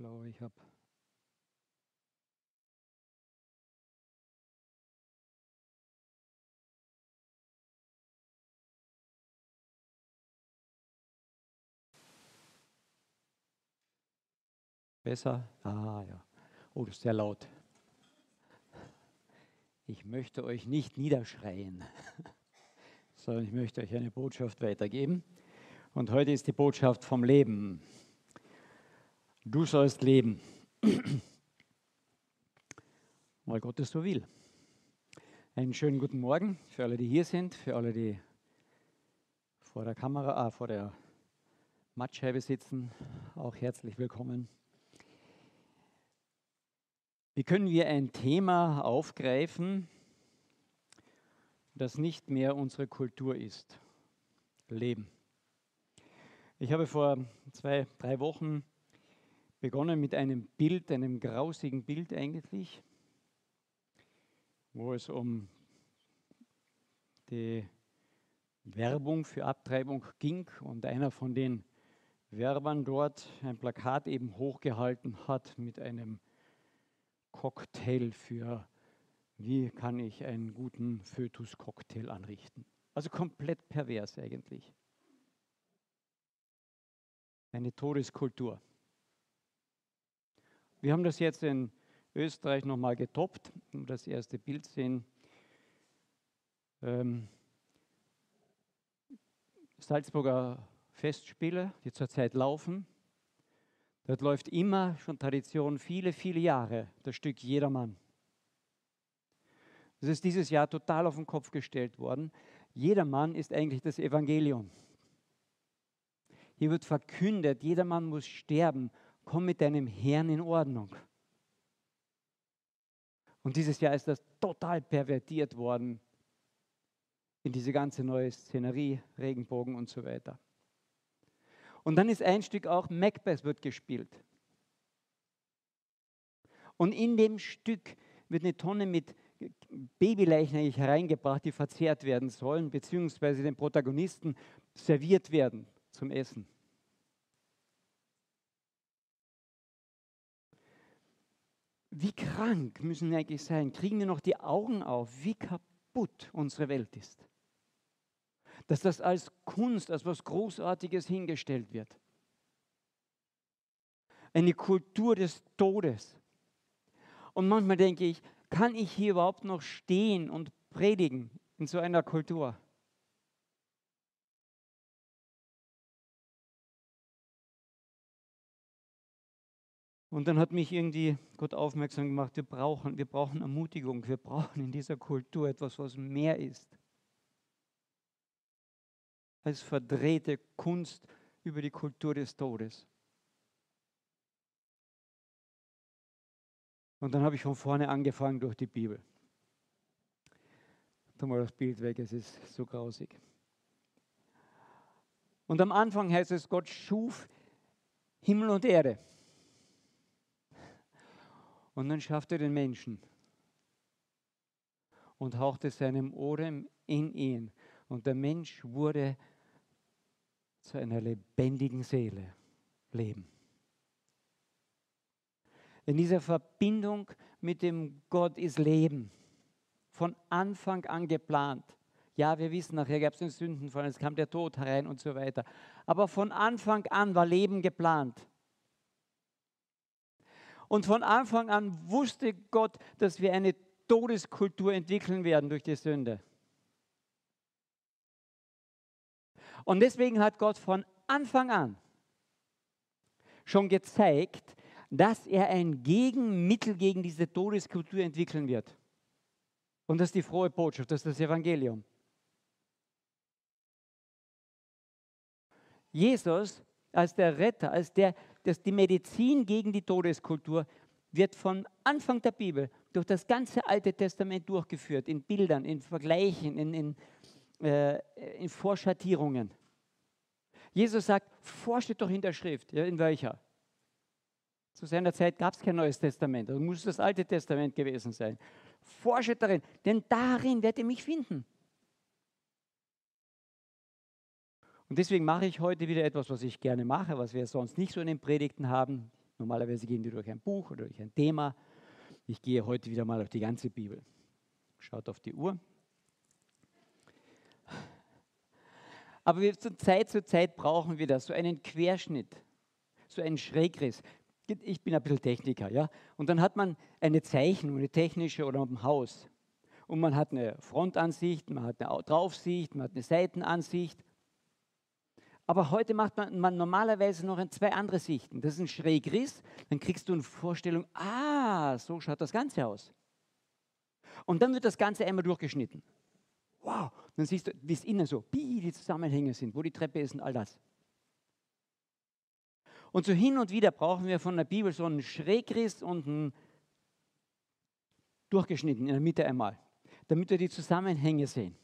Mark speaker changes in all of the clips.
Speaker 1: glaube, ich habe. Besser? Ah ja. Oh, das ist sehr laut. Ich möchte euch nicht niederschreien, sondern ich möchte euch eine Botschaft weitergeben. Und heute ist die Botschaft vom Leben. Du sollst leben, weil Gott es so will. Einen schönen guten Morgen für alle, die hier sind, für alle, die vor der Kamera, ah, vor der Mattscheibe sitzen. Auch herzlich willkommen. Wie können wir ein Thema aufgreifen, das nicht mehr unsere Kultur ist? Leben. Ich habe vor zwei, drei Wochen begonnen mit einem Bild, einem grausigen Bild eigentlich, wo es um die Werbung für Abtreibung ging und einer von den Werbern dort ein Plakat eben hochgehalten hat mit einem Cocktail für, wie kann ich einen guten Fötus-Cocktail anrichten. Also komplett pervers eigentlich. Eine Todeskultur. Wir haben das jetzt in Österreich nochmal getoppt. Um das erste Bild sehen. Ähm, Salzburger Festspiele, die zurzeit laufen. Dort läuft immer schon Tradition viele, viele Jahre das Stück Jedermann. Das ist dieses Jahr total auf den Kopf gestellt worden. Jedermann ist eigentlich das Evangelium. Hier wird verkündet, jedermann muss sterben komm mit deinem Herrn in Ordnung. Und dieses Jahr ist das total pervertiert worden in diese ganze neue Szenerie, Regenbogen und so weiter. Und dann ist ein Stück auch Macbeth wird gespielt. Und in dem Stück wird eine Tonne mit Babyleichen eigentlich hereingebracht, die verzehrt werden sollen, beziehungsweise den Protagonisten serviert werden zum Essen. Wie krank müssen wir eigentlich sein? Kriegen wir noch die Augen auf, wie kaputt unsere Welt ist? Dass das als Kunst, als was Großartiges hingestellt wird. Eine Kultur des Todes. Und manchmal denke ich, kann ich hier überhaupt noch stehen und predigen in so einer Kultur? Und dann hat mich irgendwie Gott aufmerksam gemacht, wir brauchen, wir brauchen Ermutigung, wir brauchen in dieser Kultur etwas, was mehr ist als verdrehte Kunst über die Kultur des Todes. Und dann habe ich von vorne angefangen durch die Bibel. Tu mal das Bild weg, es ist so grausig. Und am Anfang heißt es, Gott schuf Himmel und Erde. Und dann schaffte er den Menschen und hauchte seinem Odem in ihn. Und der Mensch wurde zu einer lebendigen Seele. Leben. In dieser Verbindung mit dem Gott ist Leben. Von Anfang an geplant. Ja, wir wissen, nachher gab es den Sündenfall, es kam der Tod herein und so weiter. Aber von Anfang an war Leben geplant. Und von Anfang an wusste Gott, dass wir eine Todeskultur entwickeln werden durch die Sünde. Und deswegen hat Gott von Anfang an schon gezeigt, dass er ein Gegenmittel gegen diese Todeskultur entwickeln wird. Und das ist die frohe Botschaft, das ist das Evangelium. Jesus als der Retter, als der, dass die Medizin gegen die Todeskultur wird von Anfang der Bibel durch das ganze Alte Testament durchgeführt, in Bildern, in Vergleichen, in, in, äh, in Vorschattierungen. Jesus sagt, forscht doch in der Schrift. Ja, in welcher? Zu seiner Zeit gab es kein Neues Testament, das muss das Alte Testament gewesen sein. Forsche darin, denn darin werdet ihr mich finden. Und deswegen mache ich heute wieder etwas, was ich gerne mache, was wir sonst nicht so in den Predigten haben. Normalerweise gehen die durch ein Buch oder durch ein Thema. Ich gehe heute wieder mal durch die ganze Bibel. Schaut auf die Uhr. Aber wir, von Zeit zu Zeit brauchen wir das, so einen Querschnitt, so einen Schrägriss. Ich bin ein bisschen Techniker, ja. Und dann hat man eine Zeichnung, eine technische oder ein Haus. Und man hat eine Frontansicht, man hat eine Draufsicht, man hat eine Seitenansicht. Aber heute macht man, man normalerweise noch in zwei andere Sichten. Das ist ein Schrägriss, dann kriegst du eine Vorstellung, ah, so schaut das Ganze aus. Und dann wird das Ganze einmal durchgeschnitten. Wow, dann siehst du, wie es innen so, wie die Zusammenhänge sind, wo die Treppe ist und all das. Und so hin und wieder brauchen wir von der Bibel so einen Schrägriss und einen durchgeschnitten in der Mitte einmal, damit wir die Zusammenhänge sehen.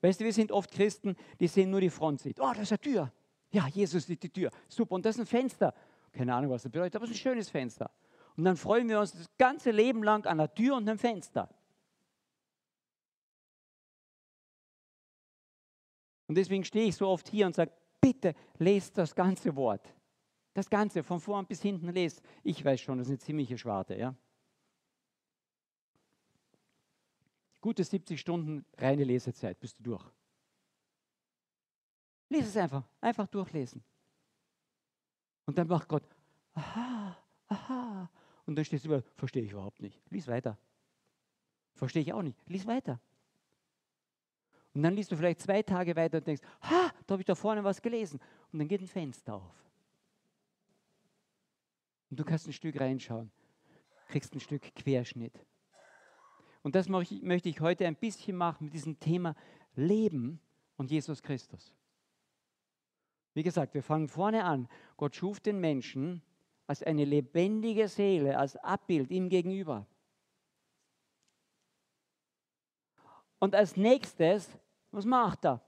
Speaker 1: Weißt du, wir sind oft Christen, die sehen nur die Frontsicht. Oh, das ist eine Tür. Ja, Jesus ist die Tür. Super. Und das ist ein Fenster. Keine Ahnung, was das bedeutet, aber es ist ein schönes Fenster. Und dann freuen wir uns das ganze Leben lang an der Tür und einem Fenster. Und deswegen stehe ich so oft hier und sage, bitte lest das ganze Wort. Das Ganze, von vorn bis hinten lest. Ich weiß schon, das ist eine ziemliche Schwarte, ja. Gute 70 Stunden reine Lesezeit, bist du durch. Lies es einfach, einfach durchlesen. Und dann macht Gott, aha, aha. Und dann steht es über, verstehe ich überhaupt nicht. Lies weiter. Verstehe ich auch nicht. Lies weiter. Und dann liest du vielleicht zwei Tage weiter und denkst, ha, da habe ich da vorne was gelesen. Und dann geht ein Fenster auf. Und du kannst ein Stück reinschauen, kriegst ein Stück Querschnitt. Und das möchte ich heute ein bisschen machen mit diesem Thema Leben und Jesus Christus. Wie gesagt, wir fangen vorne an. Gott schuf den Menschen als eine lebendige Seele, als Abbild ihm gegenüber. Und als nächstes was macht er?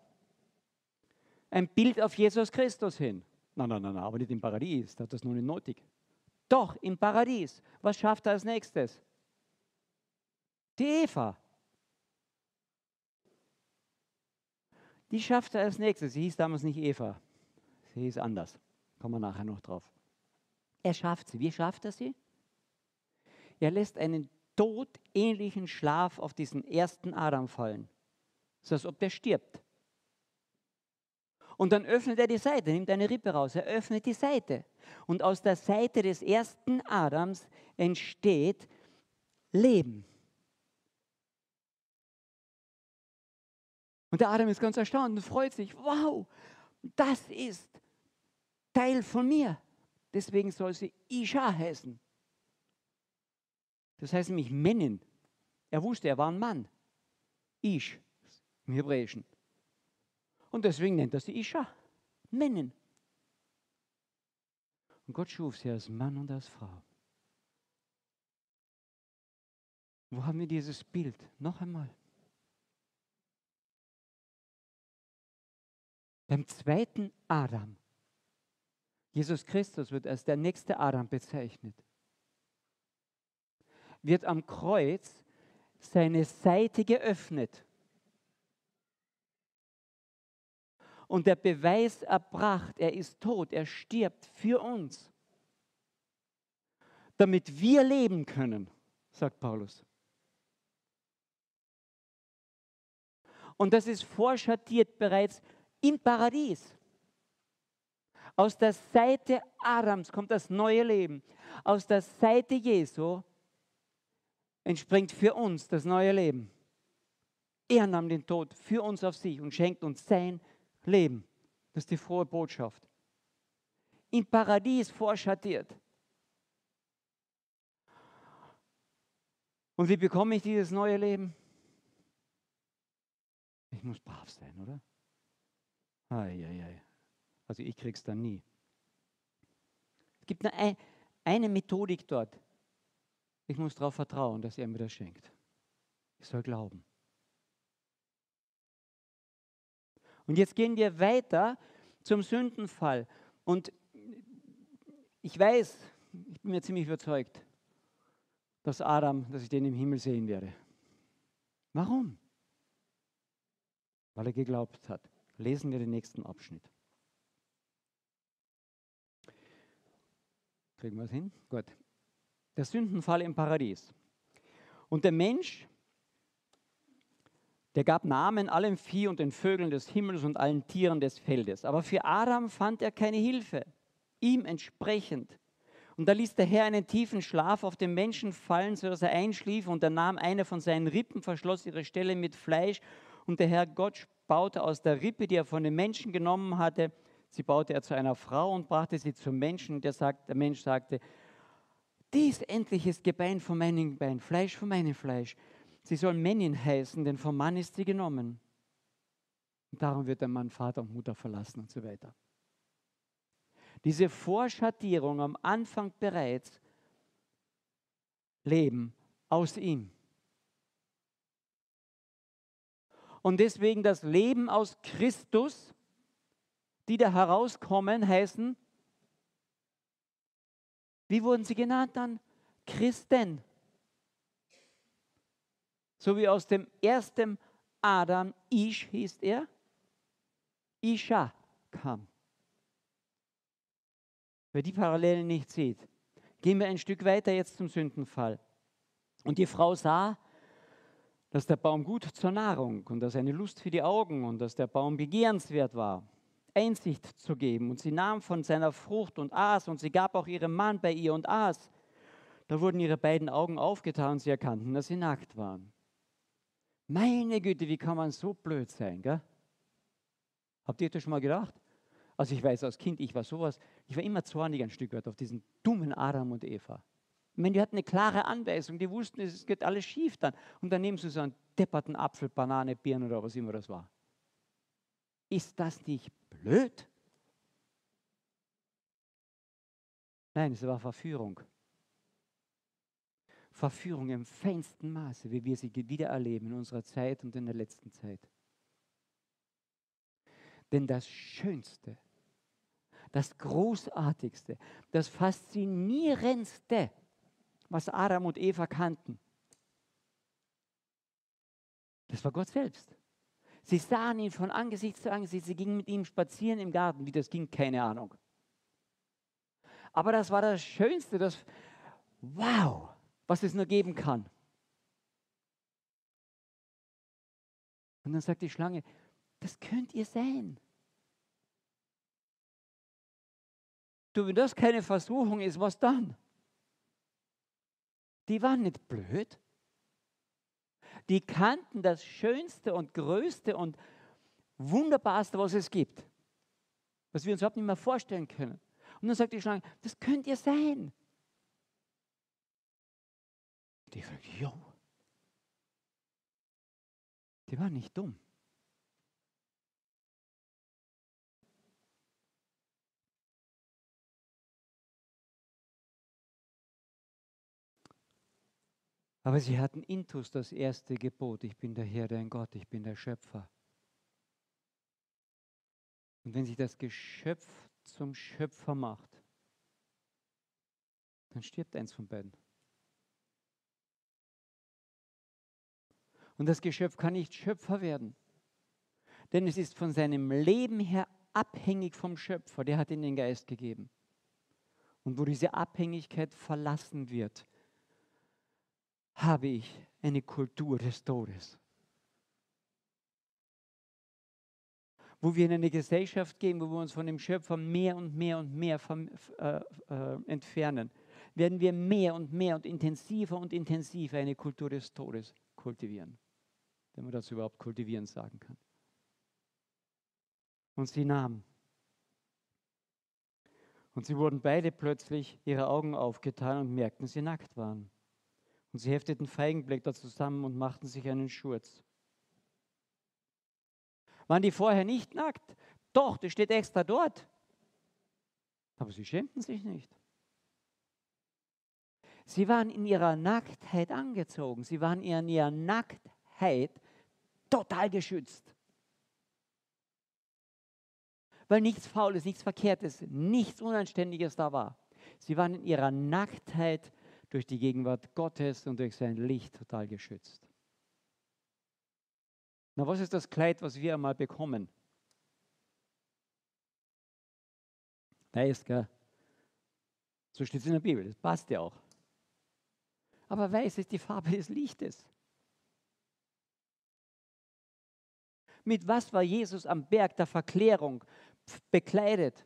Speaker 1: Ein Bild auf Jesus Christus hin. Nein, nein, nein, aber nicht im Paradies, das hat das nur nicht nötig. Doch, im Paradies. Was schafft er als nächstes? Die Eva. Die schafft er als nächstes. Sie hieß damals nicht Eva. Sie hieß anders. Kommen wir nachher noch drauf. Er schafft sie. Wie schafft er sie? Er lässt einen todähnlichen Schlaf auf diesen ersten Adam fallen so als ob der stirbt. Und dann öffnet er die Seite, nimmt eine Rippe raus, er öffnet die Seite. Und aus der Seite des ersten Adams entsteht Leben. Und der Adam ist ganz erstaunt und freut sich, wow, das ist Teil von mir. Deswegen soll sie Isha heißen. Das heißt nämlich Männin. Er wusste, er war ein Mann. Ish im Hebräischen. Und deswegen nennt er sie Isha, Männin. Und Gott schuf sie als Mann und als Frau. Wo haben wir dieses Bild? Noch einmal. Beim zweiten Adam. Jesus Christus wird als der nächste Adam bezeichnet. Wird am Kreuz seine Seite geöffnet und der Beweis erbracht, er ist tot, er stirbt für uns, damit wir leben können, sagt Paulus. Und das ist vorschattiert bereits im Paradies. Aus der Seite Adams kommt das neue Leben. Aus der Seite Jesu entspringt für uns das neue Leben. Er nahm den Tod für uns auf sich und schenkt uns sein leben. Das ist die frohe Botschaft. Im Paradies vorschattiert. Und wie bekomme ich dieses neue Leben? Ich muss brav sein, oder? Eieiei. Also ich krieg's dann nie. Es gibt nur ein, eine Methodik dort. Ich muss darauf vertrauen, dass er mir das schenkt. Ich soll glauben. Und jetzt gehen wir weiter zum Sündenfall. Und ich weiß, ich bin mir ziemlich überzeugt, dass Adam, dass ich den im Himmel sehen werde. Warum? Weil er geglaubt hat. Lesen wir den nächsten Abschnitt. Kriegen wir es hin? Gut. Der Sündenfall im Paradies. Und der Mensch, der gab Namen allem Vieh und den Vögeln des Himmels und allen Tieren des Feldes. Aber für Adam fand er keine Hilfe, ihm entsprechend. Und da ließ der Herr einen tiefen Schlaf auf den Menschen fallen, sodass er einschlief, und er nahm eine von seinen Rippen, verschloss ihre Stelle mit Fleisch, und der Herr Gott baute aus der Rippe, die er von den Menschen genommen hatte, sie baute er zu einer Frau und brachte sie zum Menschen. Der, sagt, der Mensch sagte, dies endlich ist Gebein von meinem Gebein, Fleisch von meinem Fleisch. Sie soll Männin heißen, denn vom Mann ist sie genommen. Und darum wird der Mann Vater und Mutter verlassen und so weiter. Diese Vorschattierung am Anfang bereits leben aus ihm. Und deswegen das Leben aus Christus, die da herauskommen, heißen, wie wurden sie genannt dann? Christen. So wie aus dem ersten Adam, Ish hieß er, Isha kam. Wer die Parallelen nicht sieht, gehen wir ein Stück weiter jetzt zum Sündenfall. Und die Frau sah, dass der Baum gut zur Nahrung und dass eine Lust für die Augen und dass der Baum begehrenswert war, Einsicht zu geben. Und sie nahm von seiner Frucht und aß und sie gab auch ihrem Mann bei ihr und aß. Da wurden ihre beiden Augen aufgetan und sie erkannten, dass sie nackt waren. Meine Güte, wie kann man so blöd sein, gell? Habt ihr das schon mal gedacht? Also ich weiß als Kind, ich war sowas, ich war immer zornig ein Stück weit auf diesen dummen Adam und Eva. Ich meine, die hatten eine klare Anweisung, die wussten, es geht alles schief dann. Und dann nehmen sie so einen depperten Apfel, Banane, Birnen oder was immer das war. Ist das nicht blöd? Nein, es war Verführung. Verführung im feinsten Maße, wie wir sie wieder erleben in unserer Zeit und in der letzten Zeit. Denn das Schönste, das Großartigste, das Faszinierendste, was Adam und Eva kannten. Das war Gott selbst. Sie sahen ihn von Angesicht zu Angesicht, sie gingen mit ihm spazieren im Garten. Wie das ging, keine Ahnung. Aber das war das Schönste, das, wow, was es nur geben kann. Und dann sagt die Schlange, das könnt ihr sein. Du, wenn das keine Versuchung ist, was dann? Die waren nicht blöd. Die kannten das Schönste und Größte und Wunderbarste, was es gibt. Was wir uns überhaupt nicht mehr vorstellen können. Und dann sagt die Schlange, das könnt ihr sein. Die sagt, jo. Die waren nicht dumm. Aber sie hatten intus das erste Gebot, ich bin der Herr, dein Gott, ich bin der Schöpfer. Und wenn sich das Geschöpf zum Schöpfer macht, dann stirbt eins von beiden. Und das Geschöpf kann nicht Schöpfer werden, denn es ist von seinem Leben her abhängig vom Schöpfer, der hat ihm den Geist gegeben. Und wo diese Abhängigkeit verlassen wird, habe ich eine Kultur des Todes. Wo wir in eine Gesellschaft gehen, wo wir uns von dem Schöpfer mehr und mehr und mehr vom, äh, äh, entfernen, werden wir mehr und mehr und intensiver und intensiver eine Kultur des Todes kultivieren. Wenn man das überhaupt kultivieren sagen kann. Und sie nahmen. Und sie wurden beide plötzlich ihre Augen aufgetan und merkten, sie nackt waren. Und sie hefteten Feigenblätter zusammen und machten sich einen Schurz. Waren die vorher nicht nackt? Doch, das steht extra dort. Aber sie schämten sich nicht. Sie waren in ihrer Nacktheit angezogen. Sie waren in ihrer Nacktheit total geschützt. Weil nichts Faules, nichts Verkehrtes, nichts Unanständiges da war. Sie waren in ihrer Nacktheit durch die Gegenwart Gottes und durch sein Licht total geschützt. Na, was ist das Kleid, was wir einmal bekommen? Weiß, gell? So steht es in der Bibel, das passt ja auch. Aber weiß ist die Farbe des Lichtes. Mit was war Jesus am Berg der Verklärung bekleidet?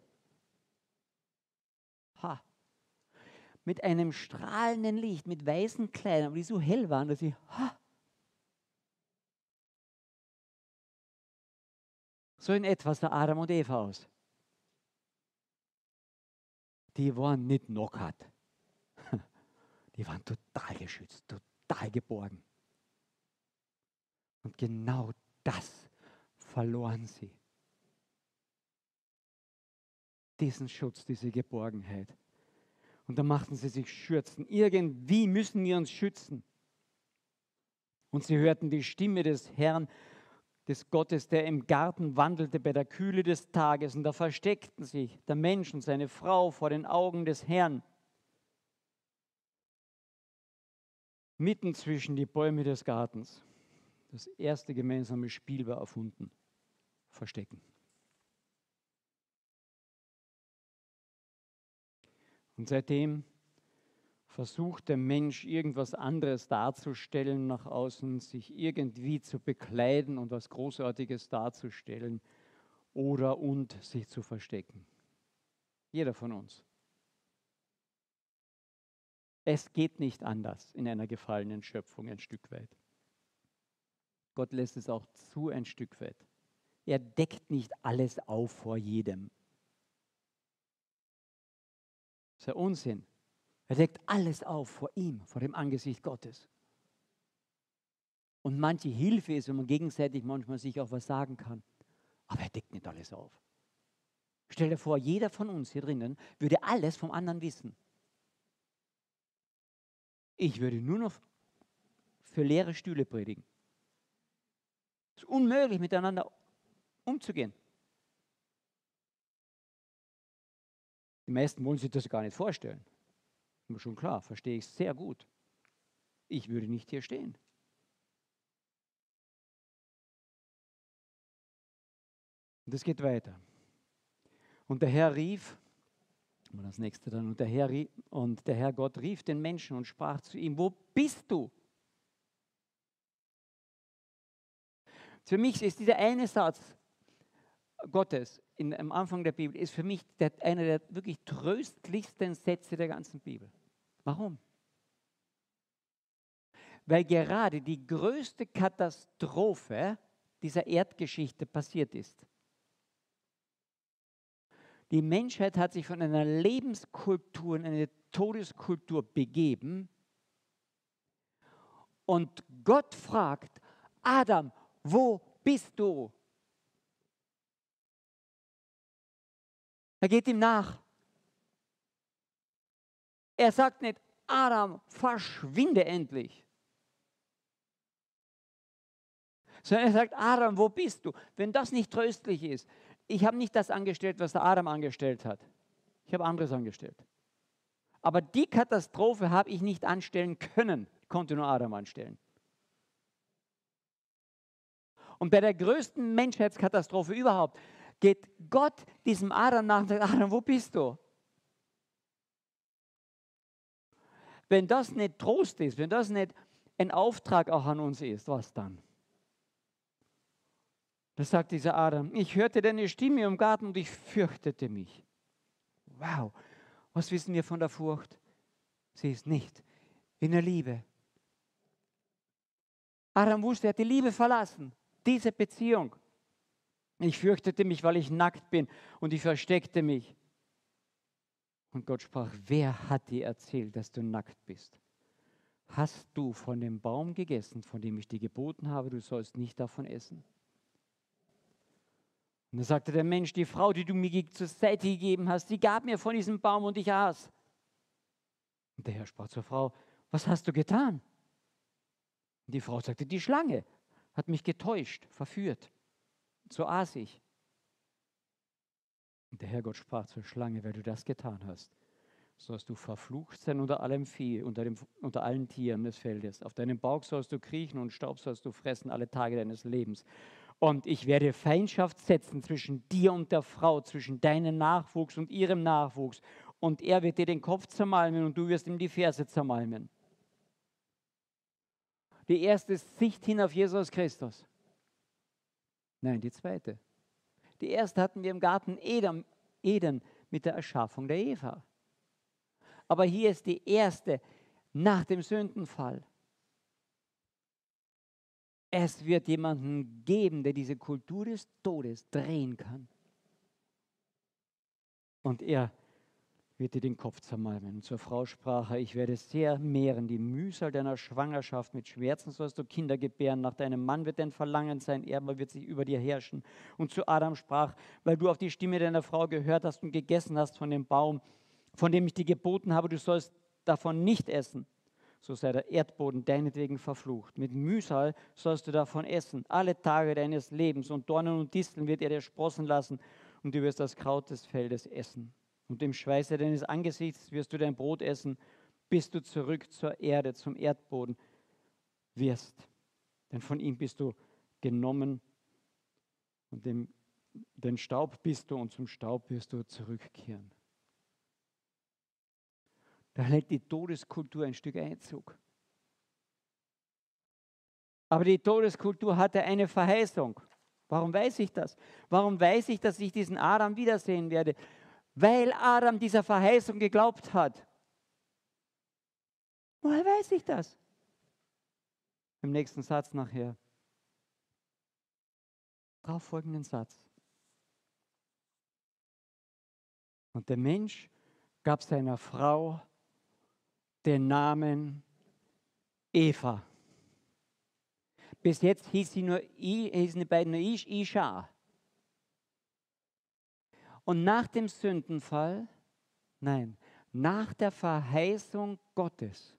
Speaker 1: Ha. Mit einem strahlenden Licht, mit weißen Kleidern, die so hell waren, dass sie. So in etwas sah Adam und Eva aus. Die waren nicht knockert. Die waren total geschützt, total geborgen. Und genau das verloren sie. Diesen Schutz, diese Geborgenheit. Und da machten sie sich Schürzen. Irgendwie müssen wir uns schützen. Und sie hörten die Stimme des Herrn, des Gottes, der im Garten wandelte bei der Kühle des Tages. Und da versteckten sich der Mensch und seine Frau vor den Augen des Herrn. Mitten zwischen die Bäume des Gartens. Das erste gemeinsame Spiel war erfunden verstecken. Und seitdem versucht der Mensch irgendwas anderes darzustellen nach außen, sich irgendwie zu bekleiden und was Großartiges darzustellen oder und sich zu verstecken. Jeder von uns. Es geht nicht anders in einer gefallenen Schöpfung ein Stück weit. Gott lässt es auch zu ein Stück weit. Er deckt nicht alles auf vor jedem. Das ist ja Unsinn. Er deckt alles auf vor ihm, vor dem Angesicht Gottes. Und manche Hilfe ist, wenn man gegenseitig manchmal sich auch was sagen kann. Aber er deckt nicht alles auf. Stell dir vor, jeder von uns hier drinnen würde alles vom anderen wissen. Ich würde nur noch für leere Stühle predigen. Es ist unmöglich, miteinander umzugehen. Die meisten wollen sich das gar nicht vorstellen. Ist schon klar, verstehe ich sehr gut. Ich würde nicht hier stehen. Und es geht weiter. Und der Herr rief, das nächste dann, und der, Herr, und der Herr Gott rief den Menschen und sprach zu ihm, wo bist du? Für mich ist dieser eine Satz Gottes in, am Anfang der Bibel ist für mich der, einer der wirklich tröstlichsten Sätze der ganzen Bibel. Warum? Weil gerade die größte Katastrophe dieser Erdgeschichte passiert ist. Die Menschheit hat sich von einer Lebenskultur in eine Todeskultur begeben. Und Gott fragt, Adam, wo bist du? Er geht ihm nach. Er sagt nicht, Adam, verschwinde endlich. Sondern er sagt, Adam, wo bist du? Wenn das nicht tröstlich ist, ich habe nicht das angestellt, was der Adam angestellt hat. Ich habe anderes angestellt. Aber die Katastrophe habe ich nicht anstellen können. Ich konnte nur Adam anstellen. Und bei der größten Menschheitskatastrophe überhaupt, geht Gott diesem Adam nach und sagt, Adam, wo bist du? Wenn das nicht Trost ist, wenn das nicht ein Auftrag auch an uns ist, was dann? Da sagt dieser Adam, ich hörte deine Stimme im Garten und ich fürchtete mich. Wow, was wissen wir von der Furcht? Sie ist nicht in der Liebe. Adam wusste, er hat die Liebe verlassen, diese Beziehung. Ich fürchtete mich, weil ich nackt bin und ich versteckte mich. Und Gott sprach, wer hat dir erzählt, dass du nackt bist? Hast du von dem Baum gegessen, von dem ich dir geboten habe, du sollst nicht davon essen? Und da sagte der Mensch, die Frau, die du mir zur Seite gegeben hast, die gab mir von diesem Baum und ich aß. Und der Herr sprach zur Frau, was hast du getan? Und die Frau sagte, die Schlange hat mich getäuscht, verführt. So aß ich. Und der Herrgott sprach zur Schlange, weil du das getan hast, sollst du verflucht sein unter allem Vieh, unter, dem, unter allen Tieren des Feldes. Auf deinem Bauch sollst du kriechen und Staub sollst du fressen alle Tage deines Lebens. Und ich werde Feindschaft setzen zwischen dir und der Frau, zwischen deinem Nachwuchs und ihrem Nachwuchs. und er wird dir den Kopf zermalmen und du wirst ihm die Ferse zermalmen. Die erste Sicht hin auf Jesus Christus. Nein, die zweite. Die erste hatten wir im Garten Eden, Eden mit der Erschaffung der Eva. Aber hier ist die erste nach dem Sündenfall. Es wird jemanden geben, der diese Kultur des Todes drehen kann. Und er wird dir den Kopf zermalmen. Und zur Frau sprach er, ich werde sehr mehren die Mühsal deiner Schwangerschaft. Mit Schmerzen sollst du Kinder gebären. Nach deinem Mann wird dein Verlangen sein, er wird sich über dir herrschen. Und zu Adam sprach, weil du auf die Stimme deiner Frau gehört hast und gegessen hast von dem Baum, von dem ich dir geboten habe, du sollst davon nicht essen so sei der Erdboden deinetwegen verflucht. Mit Mühsal sollst du davon essen, alle Tage deines Lebens, und Dornen und Disteln wird er dir sprossen lassen, und du wirst das Kraut des Feldes essen. Und im Schweiße deines Angesichts wirst du dein Brot essen, bis du zurück zur Erde, zum Erdboden wirst. Denn von ihm bist du genommen und dem, den Staub bist du und zum Staub wirst du zurückkehren. Da hält die Todeskultur ein Stück Einzug. Aber die Todeskultur hatte eine Verheißung. Warum weiß ich das? Warum weiß ich, dass ich diesen Adam wiedersehen werde? Weil Adam dieser Verheißung geglaubt hat. Woher weiß ich das? Im nächsten Satz nachher. Darauf folgenden Satz. Und der Mensch gab seiner Frau den Namen Eva. Bis jetzt hieß sie nur, hießen die beiden nur Ish, Isha. Und nach dem Sündenfall, nein, nach der Verheißung Gottes,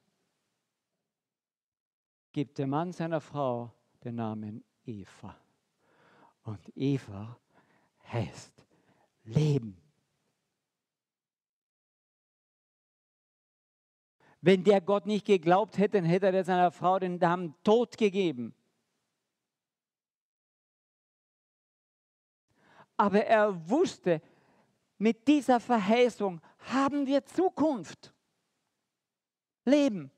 Speaker 1: gibt der Mann seiner Frau den Namen Eva. Und Eva heißt Leben. Wenn der Gott nicht geglaubt hätte, dann hätte er seiner Frau den Namen Tod gegeben. Aber er wusste, mit dieser Verheißung haben wir Zukunft. Leben.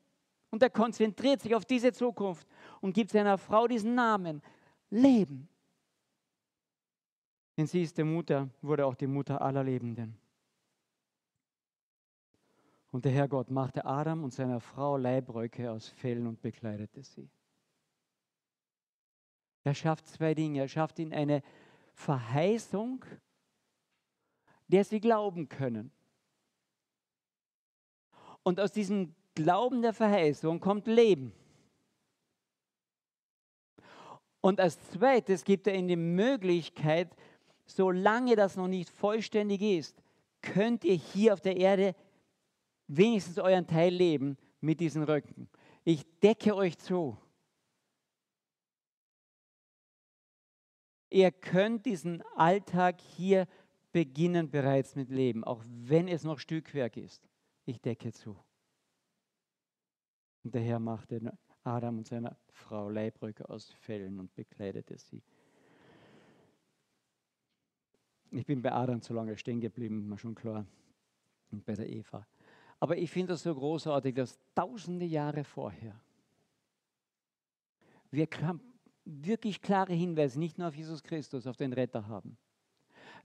Speaker 1: Und er konzentriert sich auf diese Zukunft und gibt seiner Frau diesen Namen. Leben. Denn sie ist die Mutter, wurde auch die Mutter aller Lebenden. Und der Herr Gott machte Adam und seiner Frau Leibröcke aus Fellen und bekleidete sie. Er schafft zwei Dinge. Er schafft ihnen eine Verheißung, der sie glauben können. Und aus diesem Glauben der Verheißung kommt Leben. Und als zweites gibt er ihnen die Möglichkeit, solange das noch nicht vollständig ist, könnt ihr hier auf der Erde wenigstens euren Teil leben mit diesen Röcken. Ich decke euch zu. Ihr könnt diesen Alltag hier beginnen bereits mit Leben, auch wenn es noch Stückwerk ist. Ich decke zu. Und der Herr machte Adam und seiner Frau Leibröcke aus Fellen und bekleidete sie. Ich bin bei Adam zu lange stehen geblieben, mal schon klar. Und bei der Eva. Aber ich finde das so großartig, dass tausende Jahre vorher wir wirklich klare Hinweise nicht nur auf Jesus Christus, auf den Retter haben.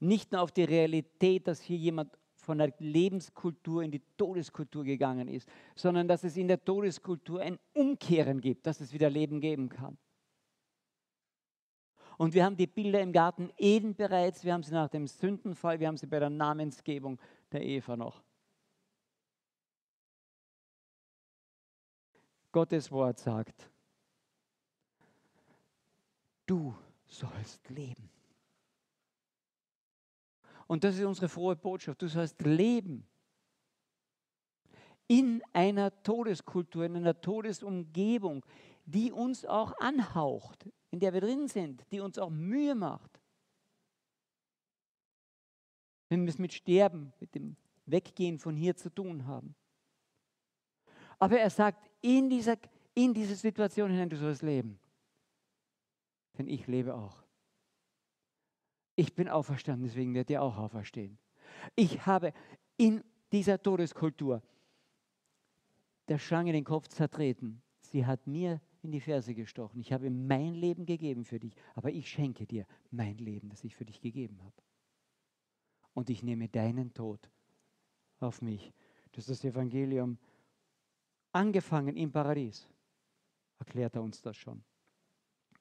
Speaker 1: Nicht nur auf die Realität, dass hier jemand von der Lebenskultur in die Todeskultur gegangen ist, sondern dass es in der Todeskultur ein Umkehren gibt, dass es wieder Leben geben kann. Und wir haben die Bilder im Garten Eden bereits, wir haben sie nach dem Sündenfall, wir haben sie bei der Namensgebung der Eva noch. Gottes Wort sagt, du sollst leben. Und das ist unsere frohe Botschaft. Du sollst leben in einer Todeskultur, in einer Todesumgebung, die uns auch anhaucht, in der wir drin sind, die uns auch Mühe macht. Wenn wir es mit Sterben, mit dem Weggehen von hier zu tun haben. Aber er sagt, in dieser, in diese Situation hinein, du sollst leben. Denn ich lebe auch. Ich bin auferstanden, deswegen wird ihr auch auferstehen. Ich habe in dieser Todeskultur der Schlange den Kopf zertreten. Sie hat mir in die Ferse gestochen. Ich habe mein Leben gegeben für dich, aber ich schenke dir mein Leben, das ich für dich gegeben habe. Und ich nehme deinen Tod auf mich. Das ist das Evangelium. Angefangen im Paradies. Erklärt er uns das schon.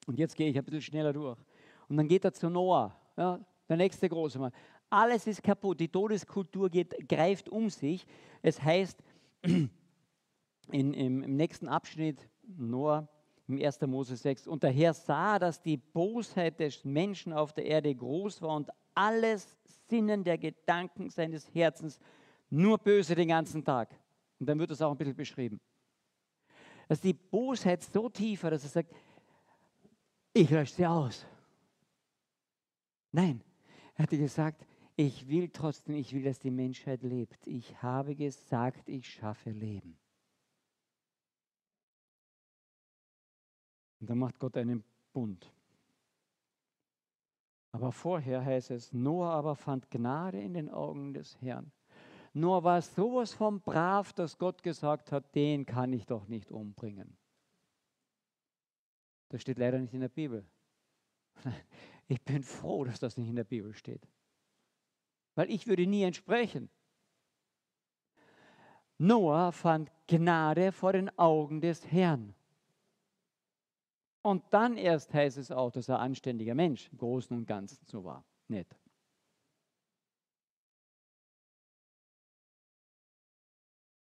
Speaker 1: Und jetzt gehe ich ein bisschen schneller durch. Und dann geht er zu Noah, ja, der nächste große Mann. Alles ist kaputt. Die Todeskultur geht, greift um sich. Es heißt in, im, im nächsten Abschnitt, Noah, im 1. Mose 6, und der Herr sah, dass die Bosheit des Menschen auf der Erde groß war und alles Sinnen der Gedanken seines Herzens nur böse den ganzen Tag. Und dann wird das auch ein bisschen beschrieben. Dass die Bosheit so tief war, dass er sagt, ich lösche sie aus. Nein, er hatte gesagt, ich will trotzdem, ich will, dass die Menschheit lebt. Ich habe gesagt, ich schaffe Leben. Und dann macht Gott einen Bund. Aber vorher heißt es, Noah aber fand Gnade in den Augen des Herrn. Noah war sowas von brav, dass Gott gesagt hat, den kann ich doch nicht umbringen. Das steht leider nicht in der Bibel. Ich bin froh, dass das nicht in der Bibel steht. Weil ich würde nie entsprechen. Noah fand Gnade vor den Augen des Herrn. Und dann erst heißt es auch, dass er anständiger Mensch im Großen und Ganzen so war. Nicht.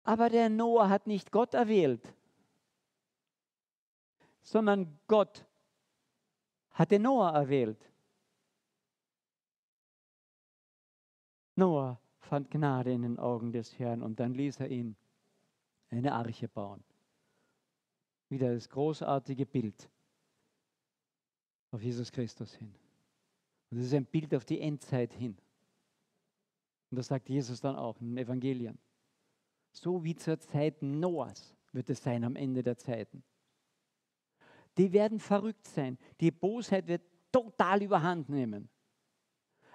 Speaker 1: Aber der Noah hat nicht Gott erwählt, sondern Gott hatte Noah erwählt. Noah fand Gnade in den Augen des Herrn und dann ließ er ihn eine Arche bauen. Wieder das großartige Bild auf Jesus Christus hin. Und das ist ein Bild auf die Endzeit hin. Und das sagt Jesus dann auch in den Evangelien. So wie zur Zeit Noahs wird es sein am Ende der Zeiten. Die werden verrückt sein. Die Bosheit wird total überhand nehmen.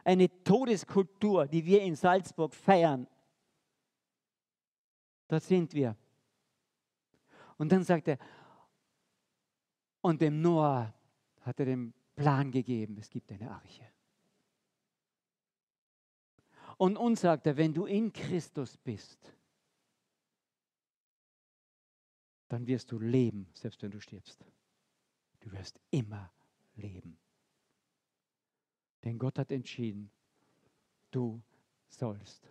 Speaker 1: Eine Todeskultur, die wir in Salzburg feiern. Da sind wir. Und dann sagt er, und dem Noah hat er den Plan gegeben, es gibt eine Arche. Und uns sagt er, wenn du in Christus bist, dann wirst du leben, selbst wenn du stirbst. Du wirst immer leben. Denn Gott hat entschieden, du sollst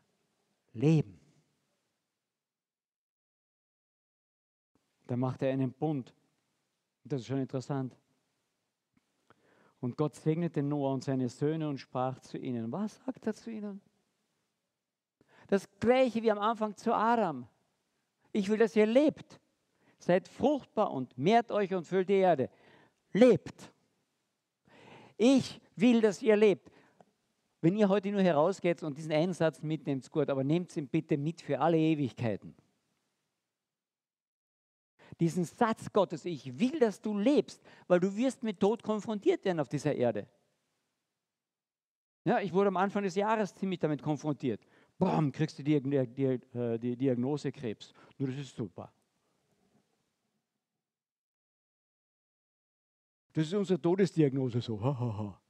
Speaker 1: leben. Da macht er einen Bund. Das ist schon interessant. Und Gott segnete Noah und seine Söhne und sprach zu ihnen. Was sagt er zu ihnen? Das gleiche wie am Anfang zu Adam. Ich will, dass ihr lebt. Seid fruchtbar und mehrt euch und füllt die Erde. Lebt. Ich will, dass ihr lebt. Wenn ihr heute nur herausgeht und diesen einen Satz mitnehmt, gut, aber nehmt ihn bitte mit für alle Ewigkeiten diesen Satz Gottes, ich will, dass du lebst, weil du wirst mit Tod konfrontiert werden auf dieser Erde. Ja, ich wurde am Anfang des Jahres ziemlich damit konfrontiert. Bam, kriegst du die, die, äh, die Diagnose Krebs. Nur das ist super. Das ist unsere Todesdiagnose so. Ha, ha, ha.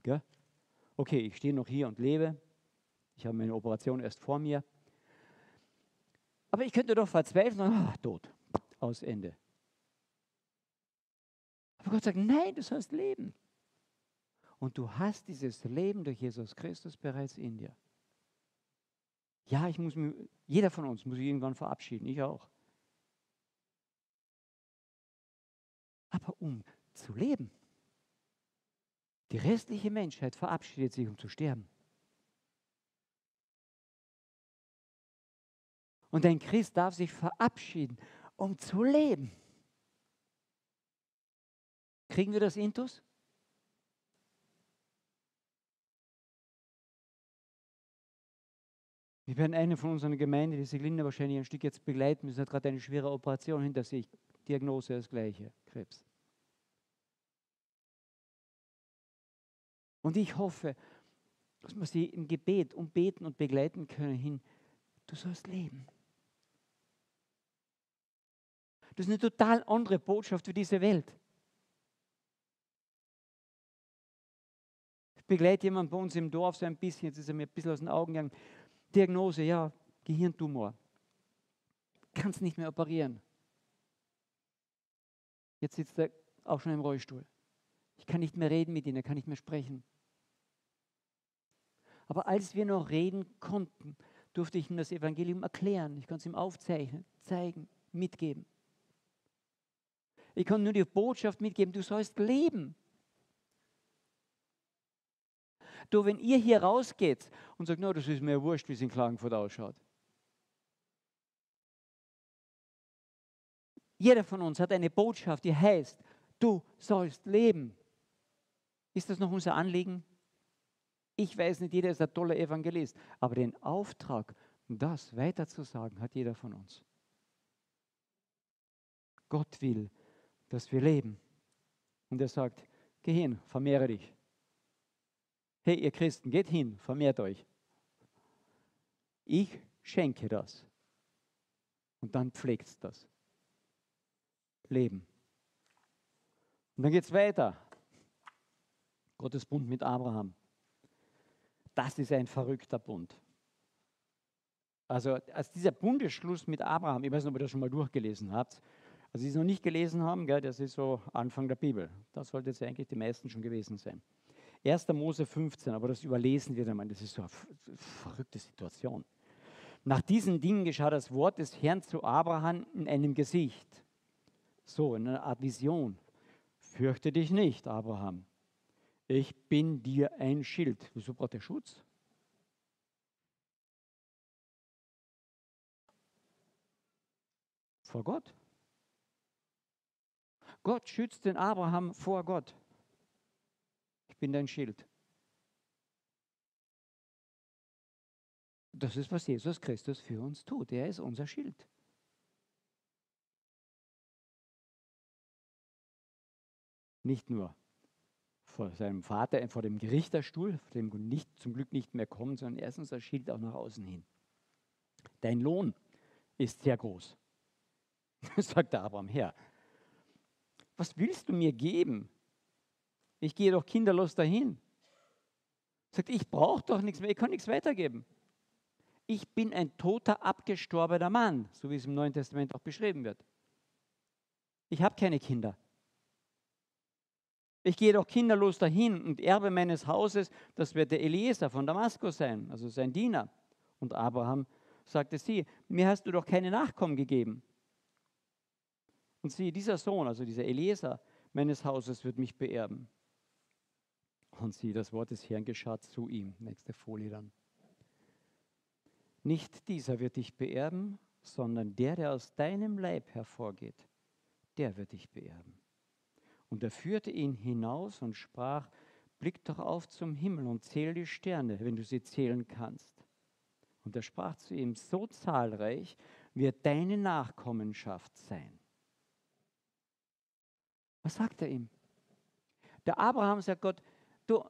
Speaker 1: Okay, ich stehe noch hier und lebe. Ich habe meine Operation erst vor mir. Aber ich könnte doch verzweifeln und ah, tot, aus Ende. Aber Gott sagt, nein, du sollst leben. Und du hast dieses Leben durch Jesus Christus bereits in dir. Ja, ich muss mir, jeder von uns muss sich irgendwann verabschieden, ich auch. Aber um zu leben, die restliche Menschheit verabschiedet sich, um zu sterben. Und ein Christ darf sich verabschieden, um zu leben. Kriegen wir das Intus? Wir werden eine von unseren Gemeinden, die Siglinde wahrscheinlich ein Stück jetzt begleiten müssen, hat gerade eine schwere Operation hinter sich. Diagnose das gleiche, Krebs. Und ich hoffe, dass wir sie im Gebet umbeten und begleiten können hin du sollst leben. Das ist eine total andere Botschaft für diese Welt. Ich begleite jemanden bei uns im Dorf so ein bisschen, jetzt ist er mir ein bisschen aus den Augen gegangen. Diagnose, ja, Gehirntumor. Kannst nicht mehr operieren. Jetzt sitzt er auch schon im Rollstuhl. Ich kann nicht mehr reden mit ihm, er kann nicht mehr sprechen. Aber als wir noch reden konnten, durfte ich ihm das Evangelium erklären. Ich konnte es ihm aufzeichnen, zeigen, mitgeben. Ich konnte nur die Botschaft mitgeben, du sollst leben. Du, wenn ihr hier rausgeht und sagt, no, das ist mir wurscht, wie es in Klagenfurt ausschaut. Jeder von uns hat eine Botschaft, die heißt, du sollst leben. Ist das noch unser Anliegen? Ich weiß nicht, jeder ist ein toller Evangelist, aber den Auftrag, das weiterzusagen, hat jeder von uns. Gott will, dass wir leben. Und er sagt, geh hin, vermehre dich. Hey, ihr Christen, geht hin, vermehrt euch. Ich schenke das. Und dann pflegt das. Leben. Und dann geht es weiter. Gottes Bund mit Abraham. Das ist ein verrückter Bund. Also als dieser Bundesschluss mit Abraham, ich weiß nicht, ob ihr das schon mal durchgelesen habt, also Sie es noch nicht gelesen haben, gell, das ist so Anfang der Bibel. Das sollte jetzt eigentlich die meisten schon gewesen sein. 1. Mose 15, aber das überlesen wir dann Das ist so eine verrückte Situation. Nach diesen Dingen geschah das Wort des Herrn zu Abraham in einem Gesicht. So, in einer Art Vision. Fürchte dich nicht, Abraham. Ich bin dir ein Schild. Wieso braucht er Schutz? Vor Gott. Gott schützt den Abraham vor Gott. Ich bin dein Schild. Das ist, was Jesus Christus für uns tut. Er ist unser Schild. Nicht nur vor seinem Vater, vor dem Gerichterstuhl, vor dem nicht, zum Glück nicht mehr kommen, sondern er ist unser Schild auch nach außen hin. Dein Lohn ist sehr groß, sagt der Abraham. Herr, was willst du mir geben? Ich gehe doch kinderlos dahin. Sagt, ich brauche doch nichts mehr, ich kann nichts weitergeben. Ich bin ein toter, abgestorbener Mann, so wie es im Neuen Testament auch beschrieben wird. Ich habe keine Kinder. Ich gehe doch kinderlos dahin und Erbe meines Hauses, das wird der Eliezer von Damaskus sein, also sein Diener. Und Abraham sagte sie, mir hast du doch keine Nachkommen gegeben. Und siehe, dieser Sohn, also dieser Eliezer meines Hauses, wird mich beerben. Und siehe, das Wort des Herrn geschah zu ihm. Nächste Folie dann. Nicht dieser wird dich beerben, sondern der, der aus deinem Leib hervorgeht, der wird dich beerben. Und er führte ihn hinaus und sprach, blick doch auf zum Himmel und zähl die Sterne, wenn du sie zählen kannst. Und er sprach zu ihm, so zahlreich wird deine Nachkommenschaft sein. Was sagt er ihm? Der Abraham sagt Gott, du,